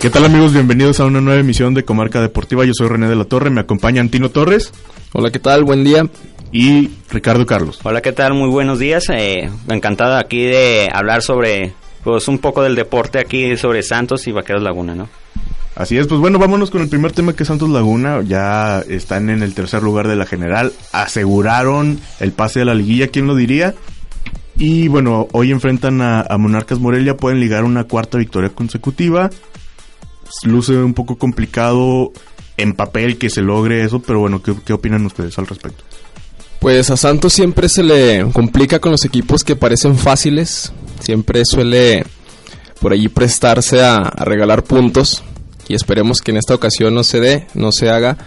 ¿Qué tal amigos? Bienvenidos a una nueva emisión de Comarca Deportiva. Yo soy René de la Torre, me acompaña Antino Torres. Hola, ¿qué tal? Buen día. Y Ricardo Carlos. Hola, ¿qué tal? Muy buenos días. Eh, encantado aquí de hablar sobre, pues un poco del deporte aquí sobre Santos y Vaqueros Laguna, ¿no? Así es, pues bueno, vámonos con el primer tema que es Santos Laguna. Ya están en el tercer lugar de la general. Aseguraron el pase de la liguilla, ¿quién lo diría? Y bueno, hoy enfrentan a, a Monarcas Morelia, pueden ligar una cuarta victoria consecutiva luce un poco complicado en papel que se logre eso, pero bueno, ¿qué, opinan ustedes al respecto? Pues a Santos siempre se le complica con los equipos que parecen fáciles, siempre suele por allí prestarse a, regalar puntos y esperemos que en esta ocasión no se dé, no se haga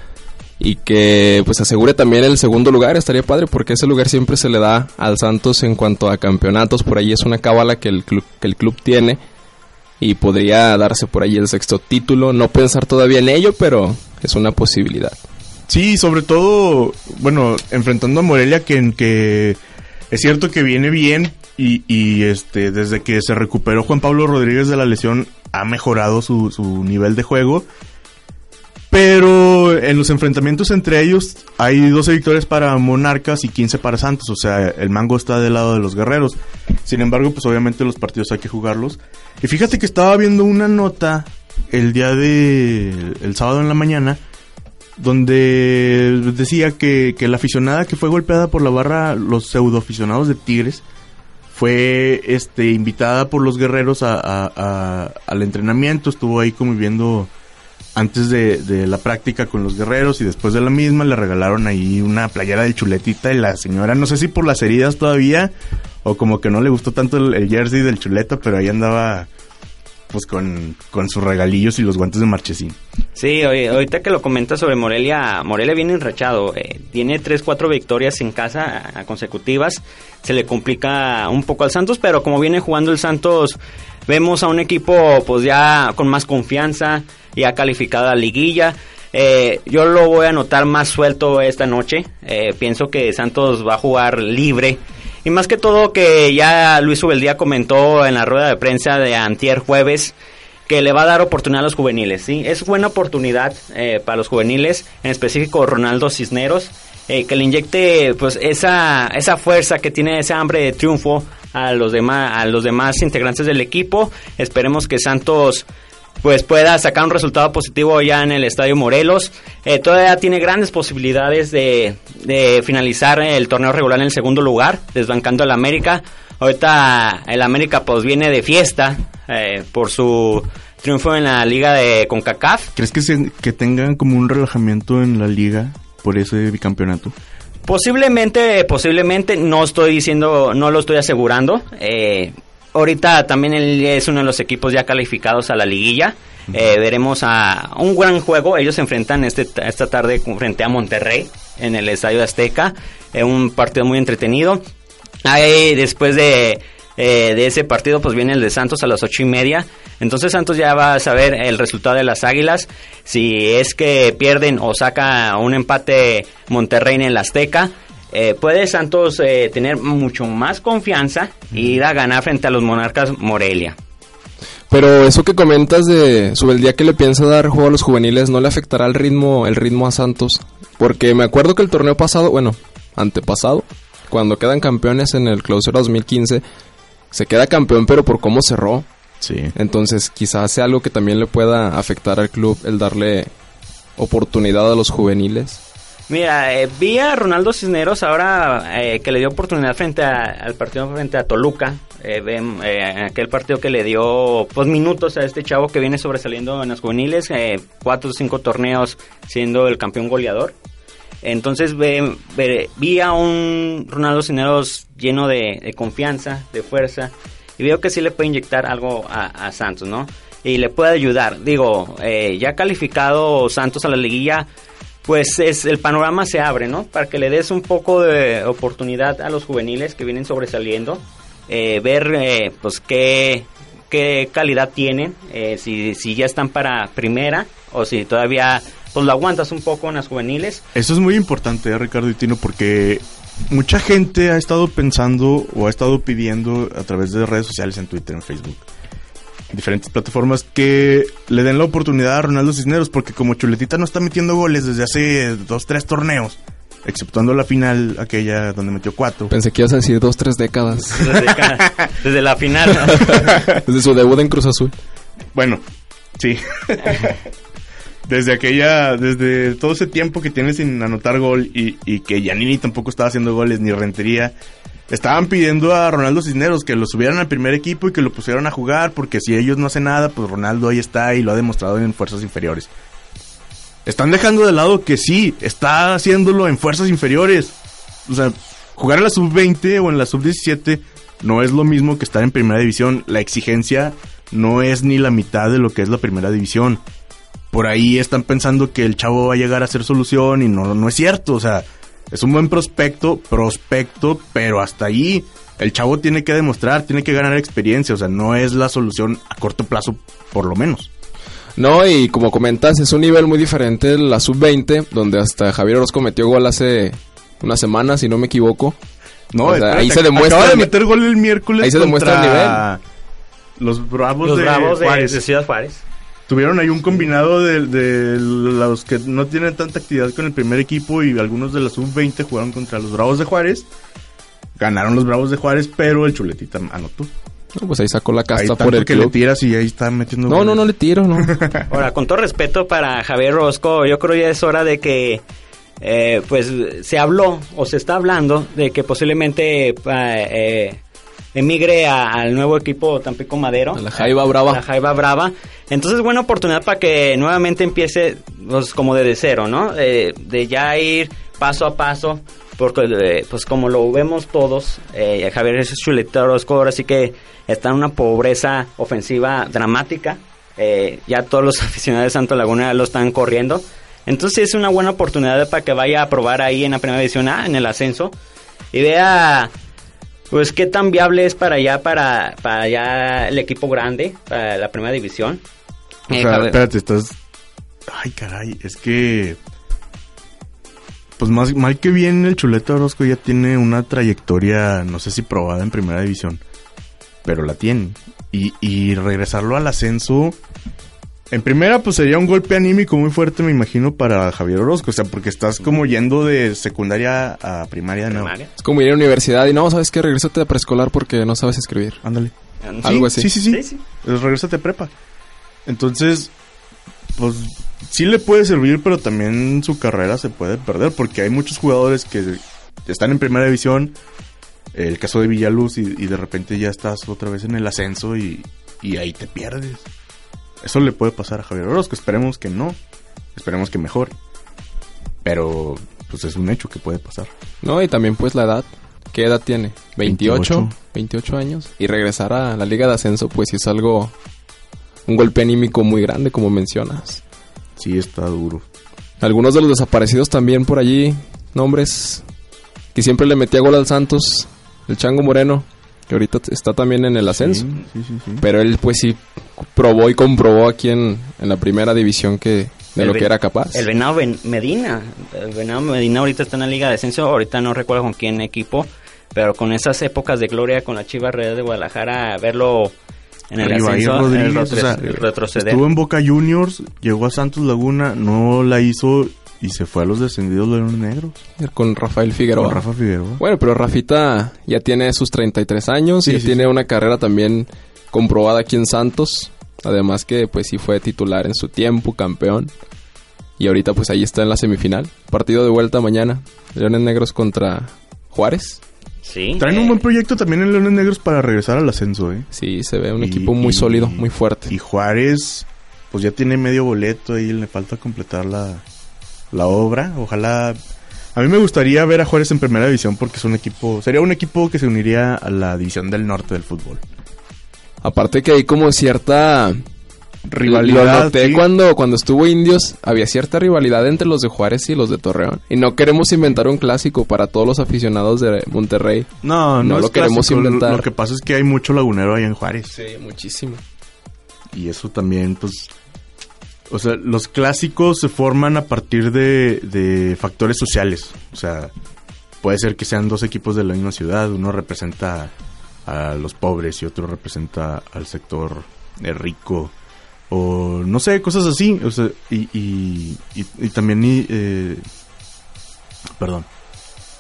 y que pues asegure también el segundo lugar, estaría padre porque ese lugar siempre se le da al Santos en cuanto a campeonatos, por ahí es una cábala que el club, que el club tiene y podría darse por ahí el sexto título. No pensar todavía en ello, pero es una posibilidad. Sí, sobre todo, bueno, enfrentando a Morelia, que, que es cierto que viene bien y, y, este desde que se recuperó Juan Pablo Rodríguez de la lesión ha mejorado su, su nivel de juego pero en los enfrentamientos entre ellos hay 12 victorias para Monarcas y 15 para Santos. O sea, el mango está del lado de los guerreros. Sin embargo, pues obviamente los partidos hay que jugarlos. Y fíjate que estaba viendo una nota el día de... el sábado en la mañana. Donde decía que, que la aficionada que fue golpeada por la barra, los pseudo aficionados de Tigres, fue este invitada por los guerreros a, al entrenamiento. Estuvo ahí conviviendo antes de, la práctica con los guerreros y después de la misma le regalaron ahí una playera del chuletita y la señora, no sé si por las heridas todavía o como que no le gustó tanto el, jersey del chuleta, pero ahí andaba pues con, sus regalillos y los guantes de marchesín. Sí, ahorita que lo comentas sobre Morelia, Morelia viene enrachado, eh, tiene tres, cuatro victorias en casa consecutivas, se le complica un poco al Santos, pero como viene jugando el Santos, vemos a un equipo pues ya con más confianza, ya calificada la liguilla. Eh, yo lo voy a notar más suelto esta noche. Eh, pienso que Santos va a jugar libre. Y más que todo que ya Luis Ubeldía comentó en la rueda de prensa de antier jueves que le va a dar oportunidad a los juveniles. ¿sí? Es buena oportunidad eh, para los juveniles, en específico Ronaldo Cisneros, que le inyecte pues esa, esa fuerza que tiene, ese hambre de triunfo a los demás, a los demás integrantes del equipo. Esperemos que Santos pues pueda sacar un resultado positivo ya en el Estadio Morelos. Eh, todavía tiene grandes posibilidades de, finalizar el torneo regular en el segundo lugar, desbancando al América. Ahorita el América pues viene de fiesta eh, por su triunfo en la liga de CONCACAF. ¿Crees que, que tengan como un relajamiento en la liga por ese bicampeonato? Posiblemente, posiblemente, no estoy diciendo, no lo estoy asegurando. Eh, ahorita también él es uno de los equipos ya calificados a la liguilla. Eh, veremos a un gran juego. Ellos se enfrentan este, esta tarde frente a Monterrey en el Estadio Azteca. Es un partido muy entretenido. Ahí, después de, eh, de ese partido, pues viene el de Santos a las ocho y media. Entonces Santos ya va a saber el resultado de las Águilas. Si es que pierden o saca un empate Monterrey en el Azteca. Eh, puede Santos eh, tener mucho más confianza y ir a ganar frente a los Monarcas Morelia. Pero eso que comentas de sobre el día que le piensa dar juego a los juveniles no le afectará el ritmo el ritmo a Santos, porque me acuerdo que el torneo pasado, bueno, antepasado, cuando quedan campeones en el Clausura 2015, se queda campeón pero por cómo cerró. Sí. Entonces, quizás sea algo que también le pueda afectar al club el darle oportunidad a los juveniles. Mira, eh, vi a Ronaldo Cisneros ahora eh, que le dio oportunidad frente al partido frente a Toluca. Eh, ven, aquel partido que le dio pues minutos a este chavo que viene sobresaliendo en los juveniles, cuatro o cinco torneos siendo el campeón goleador. Entonces vi a un Ronaldo Cisneros lleno de, confianza, de fuerza, y veo que sí le puede inyectar algo a, Santos, ¿no? Y le puede ayudar. Digo, ya calificado Santos a la liguilla, pues es el panorama se abre, ¿no? Para que le des un poco de oportunidad a los juveniles que vienen sobresaliendo, eh, ver eh, pues qué, qué calidad tienen, eh, si, si ya están para primera o si todavía pues lo aguantas un poco en las juveniles. Eso es muy importante, Ricardo y Tino, porque mucha gente ha estado pensando o ha estado pidiendo a través de redes sociales, en Twitter, en Facebook, diferentes plataformas que le den la oportunidad a Ronaldo Cisneros, porque como Chuletita no está metiendo goles desde hace dos, tres torneos, exceptuando la final, aquella donde metió cuatro. Pensé que ibas a decir dos, tres décadas. Desde, ca- desde la final, ¿no? Desde su debut en Cruz Azul. Bueno, sí. desde aquella, desde todo ese tiempo que tiene sin anotar gol y, que Giannini tampoco estaba haciendo goles ni Rentería, estaban pidiendo a Ronaldo Cisneros que lo subieran al primer equipo y que lo pusieran a jugar porque si ellos no hacen nada, pues Ronaldo ahí está y lo ha demostrado en fuerzas inferiores. Están dejando de lado que sí, está haciéndolo en fuerzas inferiores. O sea, jugar en la sub-20 o en la sub-17 no es lo mismo que estar en primera división. La exigencia no es ni la mitad de lo que es la primera división. Por ahí están pensando que el chavo va a llegar a ser solución y no, no es cierto. O sea, es un buen prospecto, prospecto, pero hasta ahí el chavo tiene que demostrar, tiene que ganar experiencia. O sea, no es la solución a corto plazo, por lo menos. No, y como comentas, es un nivel muy diferente de la sub-20, donde hasta Javier Orozco metió gol hace una semana, si no me equivoco. No, O sea, espérate, ahí se demuestra Acaba de el- meter gol el miércoles. ahí se demuestra el contra Los Bravos Los de Bravos de, Juárez. de Ciudad Juárez. Tuvieron ahí un combinado de, de los que no tienen tanta actividad con el primer equipo y algunos de la sub-20 jugaron contra los Bravos de Juárez. Ganaron los Bravos de Juárez, pero el Chuletita anotó. No, pues ahí sacó la casta por el que le tiras y ahí está metiendo No, no, goles. no le tiro, no. Ahora, con todo respeto para Javier Rosco, yo creo ya es hora de que, eh, pues, se habló o se está hablando de que posiblemente pa- eh, emigre a- al nuevo equipo Tampico Madero. A la Jaiba Brava. La Jaiba Brava. Entonces, buena oportunidad para que nuevamente empiece, pues, como desde cero, ¿no? Eh, de ya ir paso a paso. Porque, eh, pues, como lo vemos todos, eh, Javier es Chuleta Orozco ahora sí que está en una pobreza ofensiva dramática. Eh, ya todos los aficionados de Santo Laguna lo están corriendo. Entonces es una buena oportunidad para que vaya a probar ahí en la primera división A, en el ascenso. Y vea, pues qué tan viable es para allá, para, para allá el equipo grande, para la primera división. O Eh, sea, espérate, estás... Ay, caray, es que... Pues más mal que bien el Chuleta Orozco ya tiene una trayectoria, no sé si probada en primera división, pero la tiene. Y, y regresarlo al ascenso... En primera, pues sería un golpe anímico muy fuerte, me imagino, para Javier Orozco. O sea, porque estás como yendo de secundaria a primaria nuevo. primaria. Es como ir a la universidad y no, ¿sabes qué? Regrésate a preescolar porque no sabes escribir. Ándale. Algo Sí, así. Sí, sí, sí. Sí, sí. Pues regrésate a prepa. Entonces, pues sí le puede servir, pero también su carrera se puede perder porque hay muchos jugadores que están en primera división. El caso de Villaluz y, y de repente ya estás otra vez en el ascenso y, y ahí te pierdes. Eso le puede pasar a Javier Orozco. Esperemos que no. Esperemos que mejore. Pero, pues es un hecho que puede pasar. No, y también pues la edad. ¿Qué edad tiene? 28, 28. 28 años. Y regresar a la liga de ascenso pues es algo... Un golpe anímico muy grande como mencionas. Sí, está duro. Algunos de los desaparecidos también por allí. Nombres que siempre le metía gol al Santos. El Chango Moreno. Que ahorita está también en el ascenso. Sí, sí, sí, sí. Pero él pues sí probó y comprobó aquí en, en la primera división que de El lo que era capaz. El Venado Ben- Medina. El Venado Medina ahorita está en la Liga de Ascenso. Ahorita no recuerdo con quién equipo. Pero con esas épocas de gloria con la Chivas Real de Guadalajara, verlo en el ascenso, en el Rodríguez, o sea, retres- retroceder. Estuvo en Boca Juniors, llegó a Santos Laguna, no la hizo y se fue a los descendidos Leones Negros. Con Rafael Figueroa. Con Rafa Figueroa. Bueno, pero Rafita ya tiene sus 33 años Sí, y sí, tiene sí. una carrera también comprobada aquí en Santos. Además que pues sí fue titular en su tiempo, campeón. Y ahorita pues ahí está en la semifinal. Partido de vuelta mañana. Leones Negros contra Juárez. Sí. Traen eh, un buen proyecto también en Leones Negros para regresar al ascenso, ¿eh? Sí, se ve un Y- equipo muy y- sólido, muy fuerte. Y Juárez, pues ya tiene medio boleto y le falta completar la, la obra. Ojalá. A mí me gustaría ver a Juárez en primera división porque es un equipo. Sería un equipo que se uniría a la división del norte del fútbol. Aparte que hay como cierta Rivalidad. Lo noté sí. cuando, cuando estuvo Indios, había cierta rivalidad entre los de Juárez y los de Torreón. Y no queremos inventar un clásico para todos los aficionados de Monterrey. No, no, No es lo queremos clásico. inventar. Lo que pasa es que hay mucho lagunero ahí en Juárez. Sí, muchísimo. Y eso también, pues... O sea, los clásicos se forman a partir de, de factores sociales. O sea, puede ser que sean dos equipos de la misma ciudad. Uno representa a los pobres y otro representa al sector es rico, o no sé, cosas así, o sea, y, y, y, también, eh, perdón,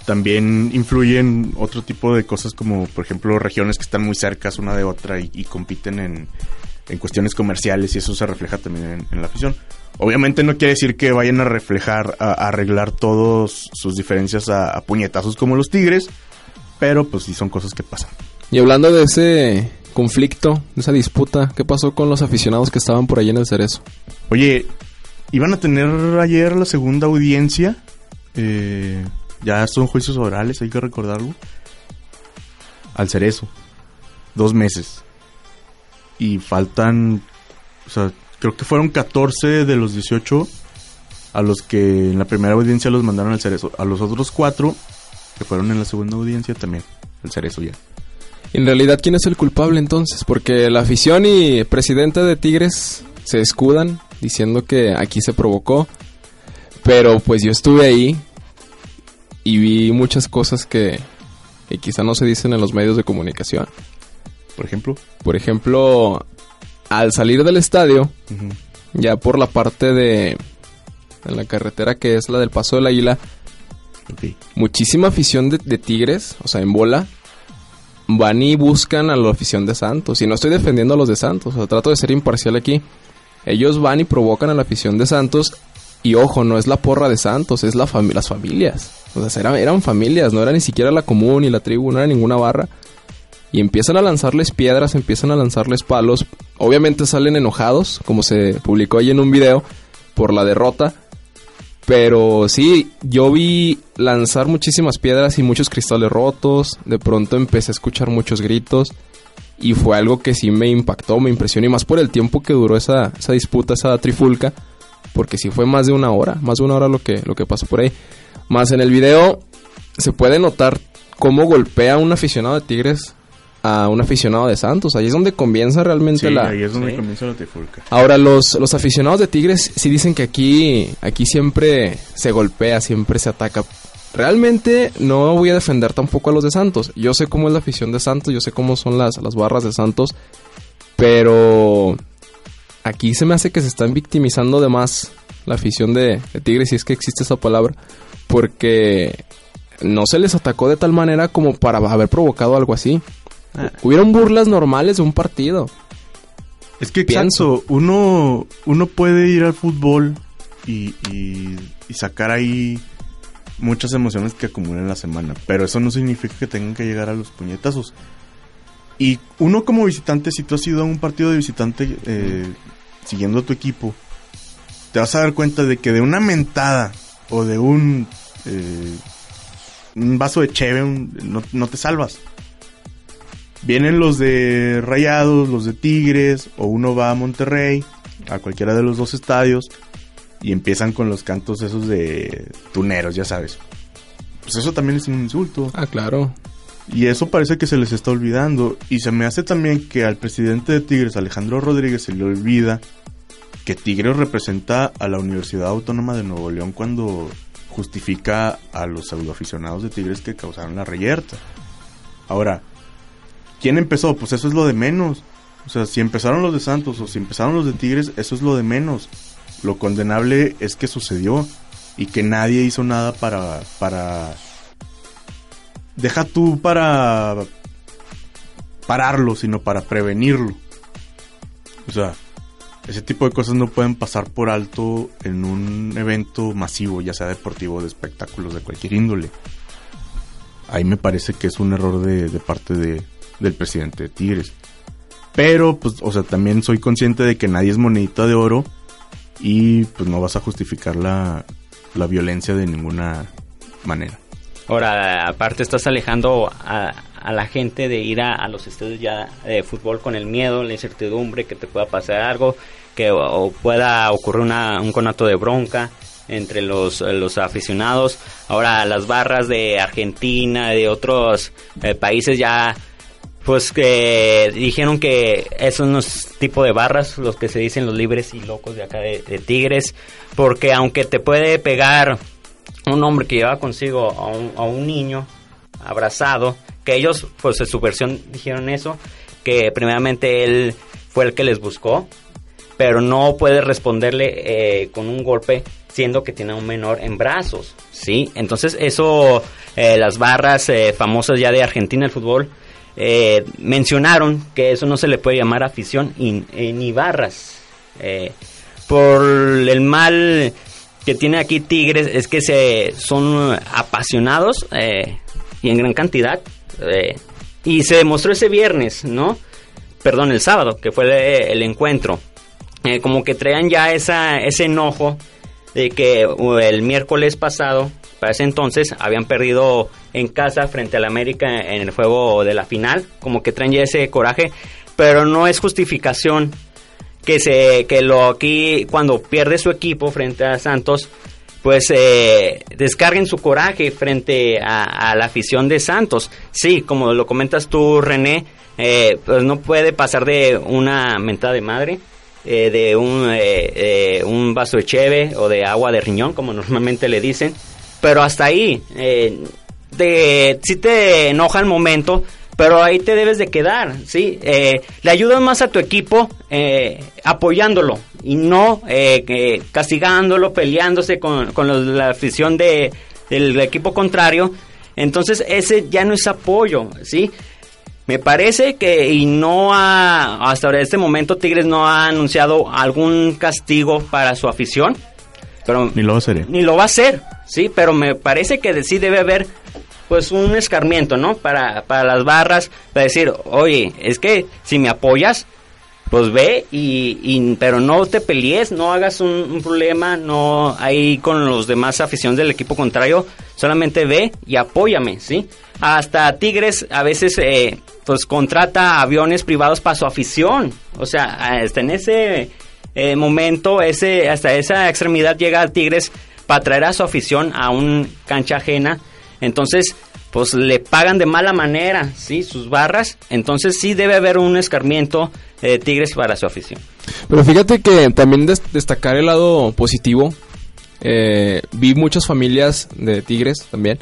también influyen otro tipo de cosas como, por ejemplo, regiones que están muy cercas una de otra y, compiten en, en, cuestiones comerciales y eso se refleja también en, la afición. Obviamente no quiere decir que vayan a reflejar, a, arreglar todas sus diferencias a, puñetazos como los Tigres, pero pues sí son cosas que pasan. Y hablando de ese conflicto, de esa disputa, ¿qué pasó con los aficionados que estaban por ahí en el Cerezo? Oye, iban a tener ayer la segunda audiencia. Eh, ya son juicios orales, hay que recordarlo. Al Cerezo. Dos meses. Y faltan, o sea, creo que fueron 14 de los 18 a los que en la primera audiencia los mandaron al Cerezo. A los otros cuatro que fueron en la segunda audiencia también, al Cerezo ya. En realidad, ¿quién es el culpable entonces? Porque la afición y presidente de Tigres se escudan diciendo que aquí se provocó. Pero pues yo estuve ahí y vi muchas cosas que, quizá no se dicen en los medios de comunicación. Por ejemplo. Por ejemplo, al salir del estadio, ya por la parte de, en la carretera que es la del Paso del Águila, muchísima afición de, de, Tigres, o sea, en bola, van y buscan a la afición de Santos. Y no estoy defendiendo a los de Santos, o sea, trato de ser imparcial aquí. Ellos van y provocan a la afición de Santos. Y ojo, no es la porra de Santos, es la las familias. O sea, eran, eran familias, no era ni siquiera la común ni la tribu, no era ninguna barra. Y empiezan a lanzarles piedras, empiezan a lanzarles palos. Obviamente salen enojados, como se publicó ahí en un video, por la derrota. Pero sí, yo vi lanzar muchísimas piedras y muchos cristales rotos. De pronto empecé a escuchar muchos gritos. Y fue algo que sí me impactó, me impresionó. Y más por el tiempo que duró esa, esa disputa, esa trifulca. Porque sí fue más de una hora, más de una hora lo que, lo que pasó por ahí. Más en el video se puede notar cómo golpea un aficionado de Tigres a un aficionado de Santos. Ahí es donde comienza realmente la... ahí es donde comienza la. Ahora, los, los aficionados de Tigres sí dicen que aquí, aquí siempre se golpea, siempre se ataca. Realmente no voy a defender tampoco a los de Santos. Yo sé cómo es la afición de Santos, yo sé cómo son las, las barras de Santos. Pero aquí se me hace que se están victimizando de más la afición de, de Tigres, si es que existe esa palabra porque no se les atacó de tal manera como para haber provocado algo así. Ah. Hubieron burlas normales de un partido. Es que pienso, uno, uno puede ir al fútbol y, y, sacar ahí muchas emociones que acumulan la semana, pero eso no significa que tengan que llegar a los puñetazos. Y uno como visitante, si tú has ido a un partido de visitante eh, siguiendo a tu equipo, te vas a dar cuenta de que de una mentada o de un eh, un vaso de cheve, no, te salvas. Vienen los de Rayados, los de Tigres, o uno va a Monterrey, a cualquiera de los dos estadios, y empiezan con los cantos esos de tuneros, ya sabes. Pues eso también es un insulto. Ah, claro. Y eso parece que se les está olvidando. Y se me hace también que al presidente de Tigres, Alejandro Rodríguez, se le olvida que Tigres representa a la Universidad Autónoma de Nuevo León cuando justifica a los pseudoaficionados de Tigres que causaron la reyerta. Ahora, ¿quién empezó? Pues eso es lo de menos. O sea, si empezaron los de Santos o si empezaron los de Tigres, eso es lo de menos. Lo condenable es que sucedió y que nadie hizo nada para para deja tú para pararlo, sino para prevenirlo. O sea, ese tipo de cosas no pueden pasar por alto en un evento masivo, ya sea deportivo de espectáculos de cualquier índole. Ahí me parece que es un error de, parte de, del presidente de Tigres. Pero, pues, o sea, también soy consciente de que nadie es monedita de oro y pues no vas a justificar la, la violencia de ninguna manera. Ahora, aparte estás alejando a, a la gente de ir a, los estadios ya de fútbol con el miedo, la incertidumbre que te pueda pasar algo, que o, pueda ocurrir una, un conato de bronca entre los, los aficionados. Ahora las barras de Argentina, de otros eh, países ya pues que dijeron que esos son los tipos de barras, los que se dicen los libres y locos de acá de, Tigres, porque aunque te puede pegar un hombre que lleva consigo a un, a un niño abrazado, que ellos, pues en su versión dijeron eso, que primeramente él fue el que les buscó, pero no puede responderle eh, con un golpe siendo que tiene un menor en brazos, ¿sí? Entonces eso, eh, las barras eh, famosas ya de Argentina, el fútbol, mencionaron que eso no se le puede llamar afición ni barras. por el mal que tiene aquí Tigres es que se son apasionados y en gran cantidad. y se demostró ese viernes, ¿no? Perdón, el sábado, que fue el encuentro eh, como que traían ya esa, ese enojo de que uh, el miércoles pasado, para ese entonces, habían perdido en casa frente al América en el juego de la final, como que traen ya ese coraje, pero no es justificación que se que lo aquí cuando pierde su equipo frente a Santos pues eh, descarguen su coraje frente a, la afición de Santos. Sí, como lo comentas tú, René, eh, pues no puede pasar de una mentada de madre eh, de un, eh, un vaso de cheve o de agua de riñón, como normalmente le dicen. Pero hasta ahí, eh, de, si te enoja el momento, pero ahí te debes de quedar, ¿sí? le ayudas más a tu equipo apoyándolo y no castigándolo, peleándose con, con la afición de, del equipo contrario. Entonces ese ya no es apoyo, ¿sí? Me parece que y no ha, hasta este momento Tigres no ha anunciado algún castigo para su afición. Pero ni lo va a hacer. ¿eh? Ni lo va a hacer, sí, pero me parece que sí debe haber pues un escarmiento, ¿no? Para, para las barras, para decir, oye, es que si me apoyas, pues ve y, pero no te pelees, no hagas un, problema, no ahí con los demás aficiones del equipo contrario, solamente ve y apóyame, ¿sí? Hasta Tigres a veces eh, pues contrata aviones privados para su afición, o sea, hasta en ese eh, momento, ese hasta esa extremidad llega Tigres para traer a su afición a un cancha ajena, entonces pues le pagan de mala manera, ¿sí? Sus barras. Entonces sí debe haber un escarmiento de Tigres para su afición. Pero fíjate que también destacar el lado positivo. Eh, vi muchas familias de Tigres también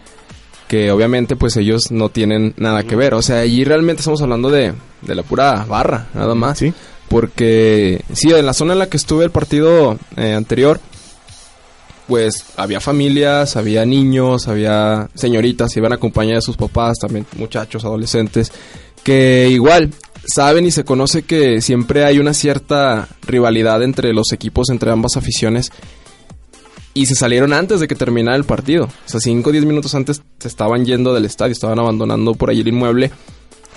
que obviamente pues ellos no tienen nada que ver. O sea, allí realmente estamos hablando de, de la pura barra, nada más. Sí. Porque sí, en la zona en la que estuve el partido eh, anterior, pues había familias, había niños, había señoritas, iban acompañar a sus papás, también muchachos, adolescentes, que igual saben y se conoce que siempre hay una cierta rivalidad entre los equipos, entre ambas aficiones. Y se salieron antes de que terminara el partido. O sea, 5 o 10 minutos antes se estaban yendo del estadio, estaban abandonando por ahí el inmueble.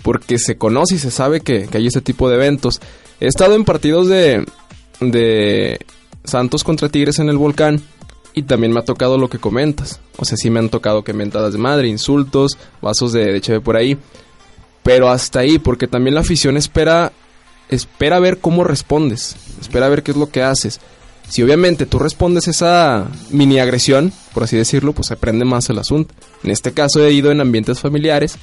Porque se conoce y se sabe que, hay ese tipo de eventos. He estado en partidos de, de Santos contra Tigres en el volcán y también me ha tocado lo que comentas. O sea, sí me han tocado que mentadas de madre, insultos, vasos de, de por ahí. Pero hasta ahí, porque también la afición espera, espera ver cómo respondes. Espera ver qué es lo que haces. Si obviamente tú respondes esa mini agresión, por así decirlo, pues se prende más el asunto. En este caso he ido en ambientes familiares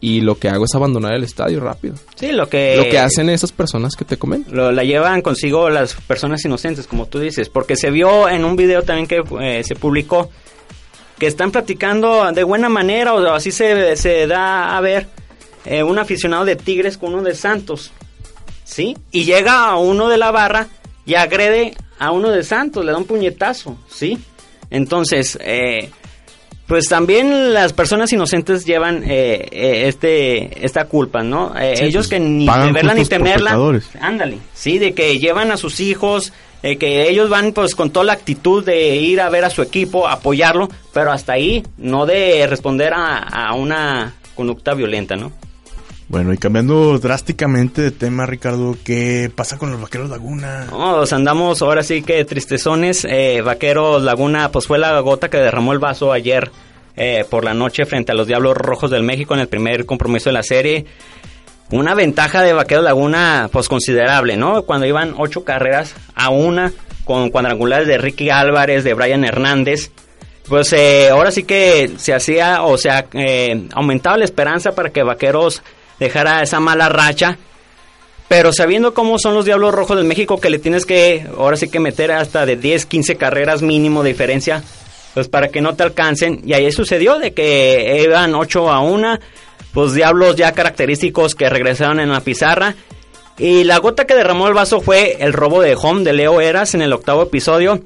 y lo que hago es abandonar el estadio rápido. Sí, lo que... Lo que hacen esas personas que te comen. Lo, la llevan consigo las personas inocentes, como tú dices, porque se vio en un video también que eh, se publicó que están platicando de buena manera, o así se, se da a ver, eh, un aficionado de Tigres con uno de Santos, ¿sí? Y llega a uno de la barra y agrede a uno de Santos, le da un puñetazo, ¿sí? Entonces, eh, pues también las personas inocentes llevan eh, eh, este esta culpa, ¿no? Eh, ellos pues, que ni de verla ni temerla, ándale, sí, de que llevan a sus hijos, que ellos van pues con toda la actitud de ir a ver a su equipo, apoyarlo, pero hasta ahí, no de responder a, a una conducta violenta, ¿no? Bueno, y cambiando drásticamente de tema, Ricardo, ¿qué pasa con los Vaqueros Laguna? No, pues andamos ahora sí que tristezones. Eh, Vaqueros Laguna, pues fue la gota que derramó el vaso ayer eh, por la noche frente a los Diablos Rojos del México en el primer compromiso de la serie. Una ventaja de Vaqueros Laguna, pues considerable, ¿no? Cuando iban ocho carreras a una, con cuadrangulares de Ricky Álvarez, de Brian Hernández. Pues eh, ahora sí que se hacía, o sea, eh, aumentaba la esperanza para que Vaqueros dejara esa mala racha. Pero sabiendo cómo son los Diablos Rojos del México, que le tienes que, ahora sí que meter hasta de 10, 15 carreras mínimo de diferencia, pues para que no te alcancen. Y ahí sucedió de que iban 8 a 1, pues Diablos ya característicos que regresaron en la pizarra. Y la gota que derramó el vaso fue el robo de home de Leo Eras en el octavo episodio.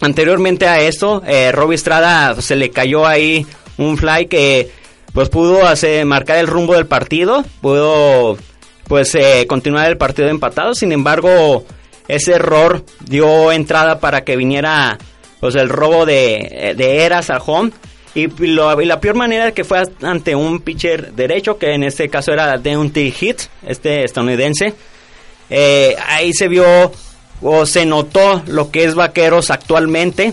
Anteriormente a esto, eh, Estrada se le cayó ahí un fly que pues pudo hacer, marcar el rumbo del partido, pudo pues eh, continuar el partido empatado. Sin embargo, ese error dio entrada para que viniera pues el robo de, de Eras a home. Y, la peor manera que fue ante un pitcher derecho, que en este caso era Deontay Hit, este estadounidense. Eh, ahí se vio o se notó lo que es Vaqueros actualmente.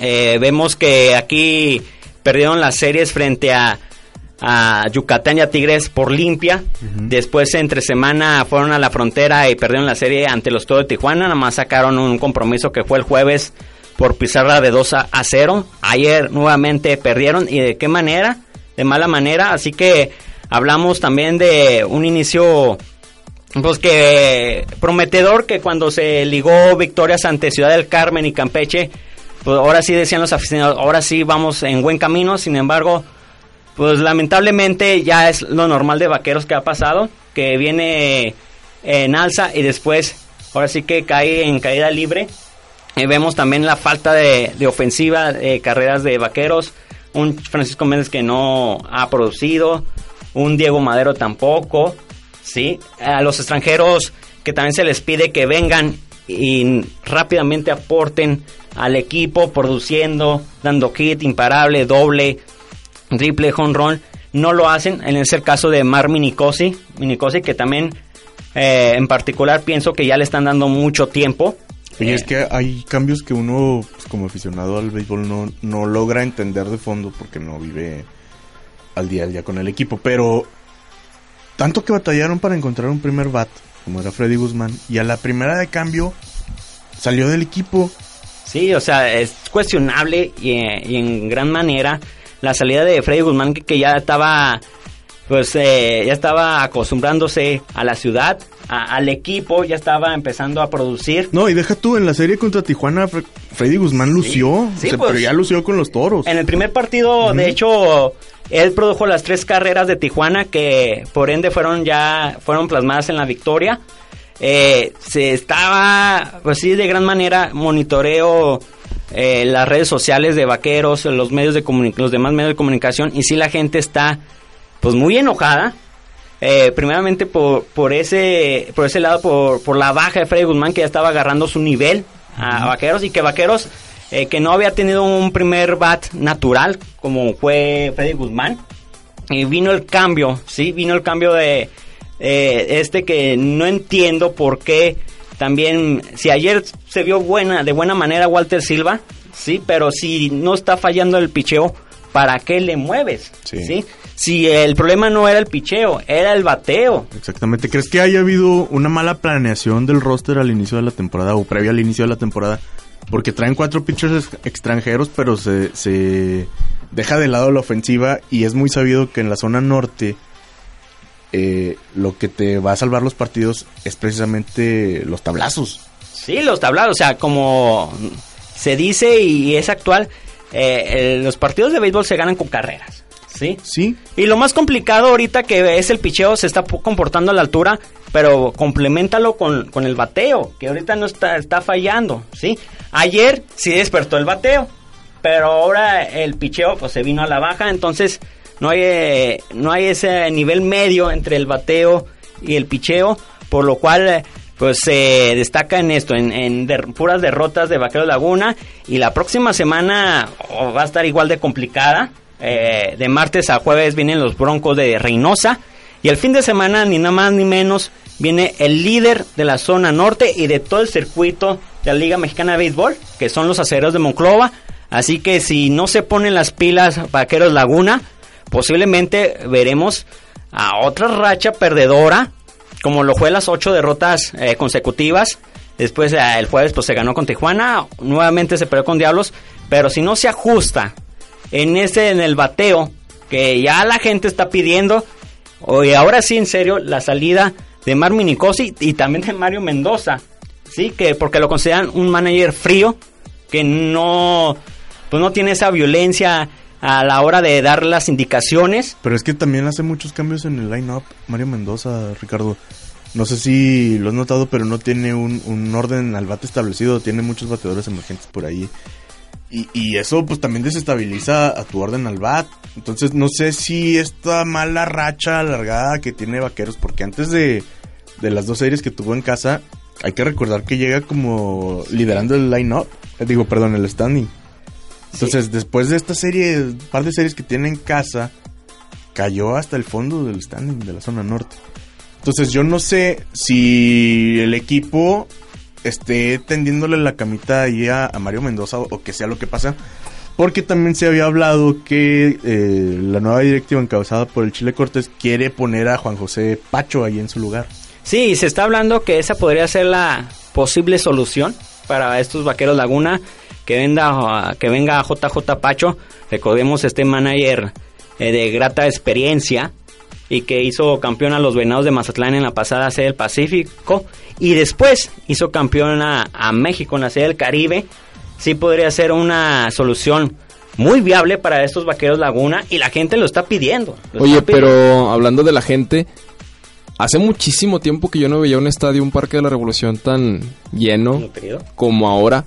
Eh, vemos que aquí perdieron las series frente a, a Yucatán y a Tigres por limpia. Después, entre semana, fueron a la frontera y perdieron la serie ante los Toros de Tijuana. Nada más sacaron un compromiso que fue el jueves por pizarra de 2 a, 0. Ayer nuevamente perdieron y de qué manera, de mala manera. Así que hablamos también de un inicio pues que prometedor que cuando se ligó victorias ante Ciudad del Carmen y Campeche, pues ahora sí decían los aficionados, ahora sí vamos en buen camino, sin embargo, pues lamentablemente ya es lo normal de Vaqueros que ha pasado, que viene en alza y después ahora sí que cae en caída libre eh, vemos también la falta de, ofensiva, de carreras de vaqueros. Un Francisco Méndez que no ha producido. Un Diego Madero tampoco. ¿sí? A los extranjeros que también se les pide que vengan y rápidamente aporten al equipo produciendo, dando kit, imparable, doble, triple, home run. No lo hacen. En ese caso de Mar Minicosi, Minicosi que también eh, en particular pienso que ya le están dando mucho tiempo y es que hay cambios que uno, pues, como aficionado al béisbol, no, no logra entender de fondo porque no vive al día al día con el equipo. Pero tanto que batallaron para encontrar un primer bat, como era Freddy Guzmán, y a la primera de cambio salió del equipo. Sí, o sea, es cuestionable y, en gran manera la salida de Freddy Guzmán que, ya estaba pues eh, ya estaba acostumbrándose a la ciudad, al equipo, ya estaba empezando a producir. No, y deja tú, en la serie contra Tijuana, Freddy Guzmán lució, pero pues. ya lució con los toros. En el primer partido, de hecho, él produjo las tres carreras de Tijuana que por ende fueron ya, fueron plasmadas en la victoria. Eh, se estaba, pues sí, de gran manera monitoreo eh, las redes sociales de vaqueros, los medios de los demás medios de comunicación y sí la gente está pues muy enojada eh, primeramente por, por, ese, por ese lado, por, por la baja de Freddy Guzmán, que ya estaba agarrando su nivel a Vaqueros y que Vaqueros, eh, que no había tenido un primer bat natural como fue Freddy Guzmán, y vino el cambio, ¿sí? Vino el cambio de eh, este que no entiendo por qué también, si ayer se vio buena, de buena manera Walter Silva, ¿sí? Pero si no está fallando el picheo, ¿para qué le mueves? ¿sí? si el problema no era el picheo, era el bateo. Exactamente. ¿Crees que haya habido una mala planeación del roster al inicio de la temporada o previo al inicio de la temporada? Porque traen cuatro pitchers extranjeros, pero se, se deja de lado la ofensiva y es muy sabido que en la zona norte eh, lo que te va a salvar los partidos es precisamente los tablazos. Sí, los tablazos, o sea, como se dice y es actual, eh, los partidos de béisbol se ganan con carreras. ¿Sí? Sí. Y lo más complicado ahorita que es el picheo, se está comportando a la altura, pero complementalo con, con el bateo, que ahorita no está, está fallando, ¿sí? Ayer sí despertó el bateo, pero ahora el picheo pues se vino a la baja, entonces no hay, eh, no hay ese nivel medio entre el bateo y el picheo, por lo cual pues se destaca en esto, en, puras derrotas de Vaquero Laguna y la próxima semana oh, va a estar igual de complicada eh, de martes a jueves vienen los Broncos de Reynosa. Y el fin de semana, ni nada más ni menos, viene el líder de la zona norte y de todo el circuito de la Liga Mexicana de Béisbol, que son los aceros de Monclova. Así que si no se ponen las pilas Vaqueros Laguna, posiblemente veremos a otra racha perdedora, como lo fue las ocho derrotas eh, consecutivas. Después eh, el jueves pues se ganó con Tijuana, nuevamente se perdió con Diablos, pero si no se ajusta en ese, en el bateo, que ya la gente está pidiendo, y ahora sí, en serio, la salida de Mar Minicosi y también de Mario Mendoza, sí, que porque lo consideran un manager frío, que no, pues no tiene esa violencia a la hora de dar las indicaciones. Pero es que también hace muchos cambios en el line-up, Mario Mendoza, Ricardo. no sé si lo has notado, pero no tiene un, un orden al bate establecido, tiene muchos bateadores emergentes por ahí. Y, y, eso pues también desestabiliza a tu orden al bat. Entonces no sé si esta mala racha alargada que tiene Vaqueros, porque antes de, de las dos series que tuvo en casa, hay que recordar que llega como liderando el line-up, eh, digo, perdón, el standing. Entonces, sí. después de esta serie, par de series que tiene en casa, cayó hasta el fondo del standing de la zona norte. Entonces, yo no sé si el equipo esté tendiéndole la camita ahí a, Mario Mendoza o, o, que sea lo que pasa. Porque también se había hablado que eh, la nueva directiva encabezada por el Chile Cortés quiere poner a Juan José Pacho ahí en su lugar. Sí, se está hablando que esa podría ser la posible solución para estos vaqueros Laguna. Que, venda, que venga JJ Pacho. Recordemos este manager eh, de grata experiencia y que hizo campeón a los Venados de Mazatlán en la pasada sede del Pacífico y después hizo campeón a, a, México en la sede del Caribe, sí podría ser una solución muy viable para estos vaqueros Laguna y la gente lo está pidiendo. Lo Oye, está pidiendo. pero hablando de la gente, hace muchísimo tiempo que yo no veía un estadio, un parque de la Revolución tan lleno como ahora.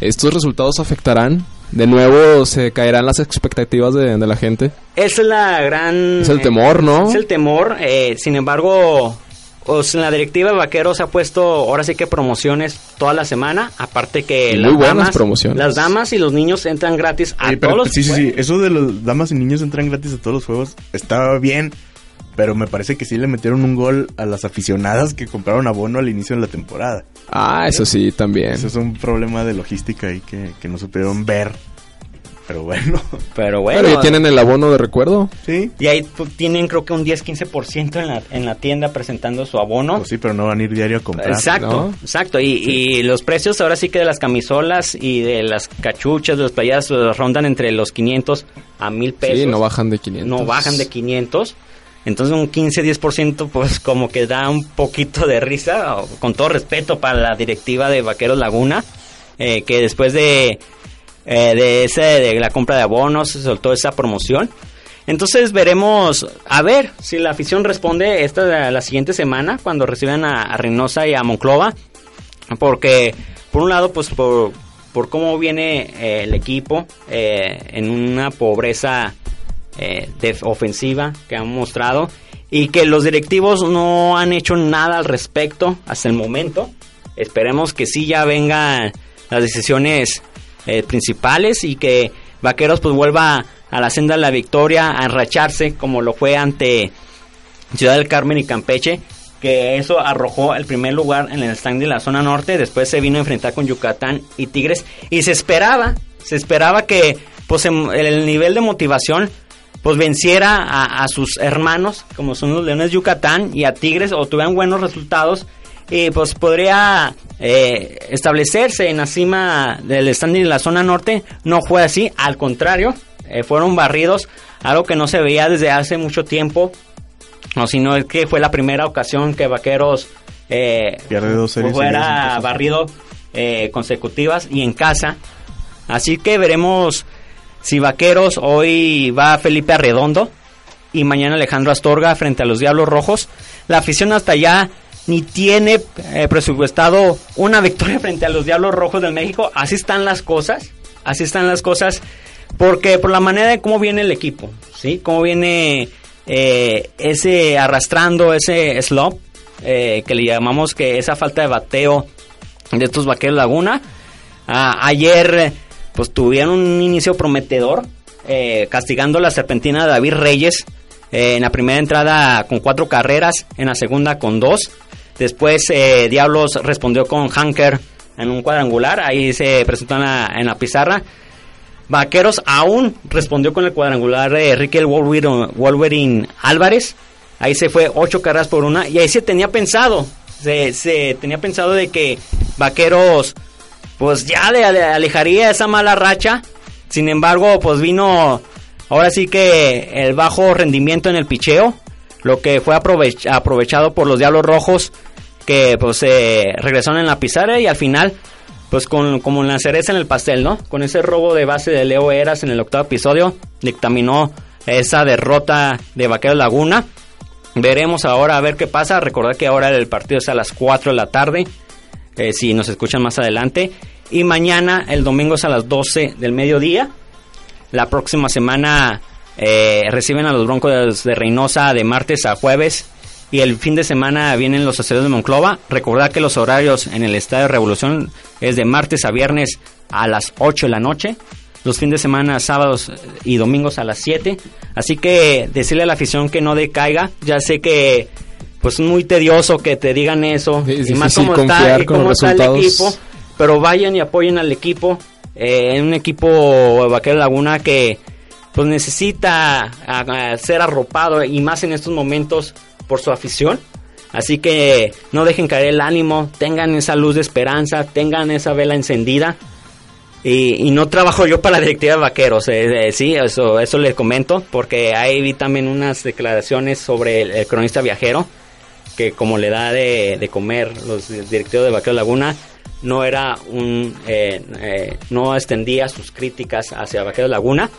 ¿Estos resultados afectarán de nuevo se caerán las expectativas de, de, la gente. Esa es la gran... Es el temor, ¿no? Es el temor. Eh, sin embargo, pues, la directiva de Vaqueros ha puesto ahora sí que promociones toda la semana. Aparte que Muy las buenas damas, promociones. las damas y los niños entran gratis a Oye, todos los Sí, sí, sí. Eso de las damas y niños entran gratis a todos los juegos está bien. Pero me parece que sí le metieron un gol a las aficionadas que compraron abono al inicio de la temporada. Ah, eso sí, también. Eso es un problema de logística ahí que, que no supieron ver. Pero bueno. Pero bueno. Pero ya tienen el abono de recuerdo. Sí. Y ahí pues, tienen creo que un 10-15% en la, en la tienda presentando su abono. Pues sí, pero no van a ir diario a comprar. Exacto, ¿no? exacto. Y, Sí. y los precios ahora sí que de las camisolas y de las cachuchas, de las playadas, eh, rondan entre los 500 a 1000 pesos. Sí, no bajan de 500. no bajan de 500. Entonces un 15-10% pues como que da un poquito de risa, con todo respeto para la directiva de Vaqueros Laguna, eh, que después de, eh, de, ese, de la compra de abonos se soltó esa promoción. Entonces veremos, a ver si la afición responde esta la siguiente semana cuando reciban a, a Reynosa y a Monclova, porque por un lado pues por, por cómo viene eh, el equipo en una pobreza eh, de ofensiva que han mostrado y que los directivos no han hecho nada al respecto hasta el momento. Esperemos que sí ya vengan las decisiones eh, principales y que Vaqueros pues vuelva a la senda de la victoria, a enracharse como lo fue ante Ciudad del Carmen y Campeche, que eso arrojó el primer lugar en el stand de la zona norte, después se vino a enfrentar con Yucatán y Tigres y se esperaba, se esperaba que pues em- el nivel de motivación pues venciera a, a sus hermanos, como son los Leones Yucatán y a Tigres, o tuvieran buenos resultados, y pues podría eh, establecerse en la cima del standing de la zona norte. No fue así, al contrario, eh, fueron barridos, algo que no se veía desde hace mucho tiempo, no, sino es que fue la primera ocasión que Vaqueros eh, dos series fuera barrido eh, consecutivas y en casa. Así que veremos si Vaqueros hoy va Felipe Arredondo y mañana Alejandro Astorga frente a los Diablos Rojos. La afición hasta allá ni tiene eh, presupuestado una victoria frente a los Diablos Rojos del México. Así están las cosas. Así están las cosas. Porque por la manera de cómo viene el equipo, ¿sí? Cómo viene eh, ese arrastrando, ese slop, eh, que le llamamos que esa falta de bateo de estos vaqueros Laguna. Ah, ayer, pues tuvieron un inicio prometedor, eh, castigando la serpentina de David Reyes. eh, en la primera entrada con cuatro carreras, en la segunda con dos. Después eh, Diablos respondió con Hanker en un cuadrangular, ahí se presentó en la, pizarra. Vaqueros aún respondió con el cuadrangular de Enrique el Wolverine, Wolverine Álvarez. Ahí se fue ocho carreras por una. Y ahí se tenía pensado. Se tenía pensado de que Vaqueros pues ya le, le alejaría esa mala racha. Sin embargo, pues vino ahora sí que el bajo rendimiento en el picheo. Lo que fue aprovech- aprovechado por los Diablos Rojos. Que pues eh, regresaron en la pizarra y al final pues con, como la cereza en el pastel, ¿no? Con ese robo de base de Leo Eras en el octavo episodio, dictaminó esa derrota de Vaquero Laguna. Veremos ahora a ver qué pasa. Recordad que ahora el partido es a las 4 de la tarde. Eh, si nos escuchan más adelante. Y mañana, el domingo es a las 12 del mediodía. La próxima semana eh, reciben a los Broncos de Reynosa de martes a jueves. Y el fin de semana vienen los aceleros de Monclova. Recordad que los horarios en el Estadio Revolución es de martes a viernes a las 8 de la noche los fines de semana, sábados y domingos a las 7. Así que decirle a la afición que no decaiga. Ya sé que pues es muy tedioso que te digan eso. y más cómo está, y cómo está el equipo. Pero vayan y apoyen al equipo. Eh, un equipo Vaquero Laguna que pues necesita ser arropado y más en estos momentos por su afición. Así que no dejen caer el ánimo, tengan esa luz de esperanza, tengan esa vela encendida y, no trabajo yo para la directiva de vaqueros, eh, eh, sí, eso, eso les comento, porque ahí vi también unas declaraciones sobre el, cronista viajero, que como le da de, comer los directivos de Vaqueros Laguna, no era un, eh, no extendía sus críticas hacia Vaqueros Laguna,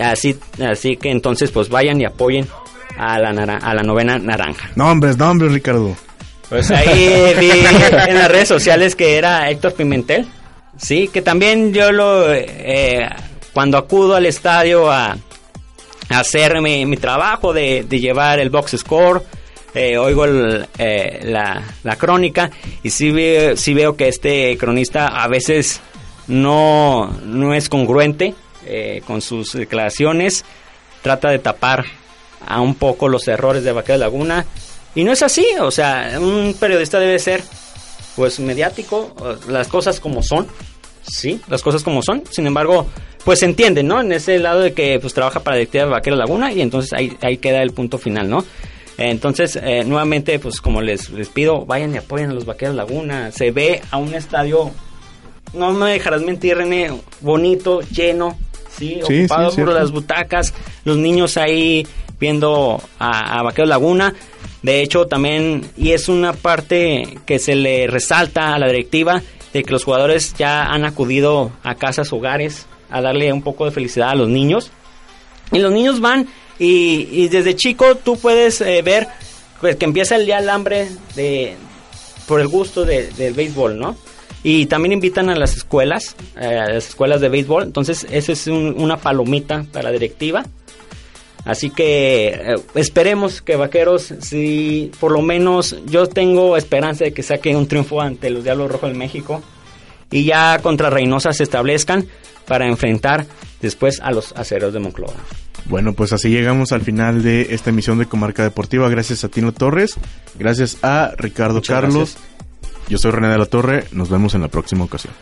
así, así que entonces pues vayan y apoyen a la, a la novena naranja. Nombres, nombres, Ricardo. Pues ahí vi en las redes sociales que era Héctor Pimentel, Sí, que también yo lo... Eh, cuando acudo al estadio a, hacer mi, trabajo de, llevar el box score, eh, oigo eh, la, crónica y sí, veo que este cronista a veces no, no es congruente con sus declaraciones, trata de tapar a un poco los errores de Vaquero Laguna y no es así, o sea, un periodista debe ser pues mediático, las cosas como son, sí, las cosas como son, sin embargo, pues se entiende, ¿no? En ese lado de que pues trabaja para la directiva de Vaquero Laguna y entonces ahí, ahí queda el punto final, ¿no? Entonces, eh, nuevamente, pues como les, les pido, vayan y apoyen a los Vaqueros Laguna. Se ve a un estadio, no me dejarás mentir, René, bonito, lleno, ¿sí? Ocupado por las butacas, los niños ahí viendo a, a Vaqueros Laguna. De hecho, también, y es una parte que se le resalta a la directiva, de que los jugadores ya han acudido a casas, hogares, a darle un poco de felicidad a los niños. Y los niños van y, desde chico tú puedes eh, ver pues, que empieza el día el hambre de, por el gusto del béisbol, ¿no? Y también invitan a las escuelas, eh, a las escuelas de béisbol. Entonces, eso es una palomita para directiva Así que eh, esperemos que Vaqueros, si por lo menos yo tengo esperanza de que saque un triunfo ante los Diablos Rojos de México y ya contra Reynosa se establezcan para enfrentar después a los aceros de Monclova. Bueno, pues así llegamos al final de esta emisión de Comarca Deportiva. Gracias a Tino Torres, gracias a Ricardo Carlos. Yo soy René de la Torre, nos vemos en la próxima ocasión.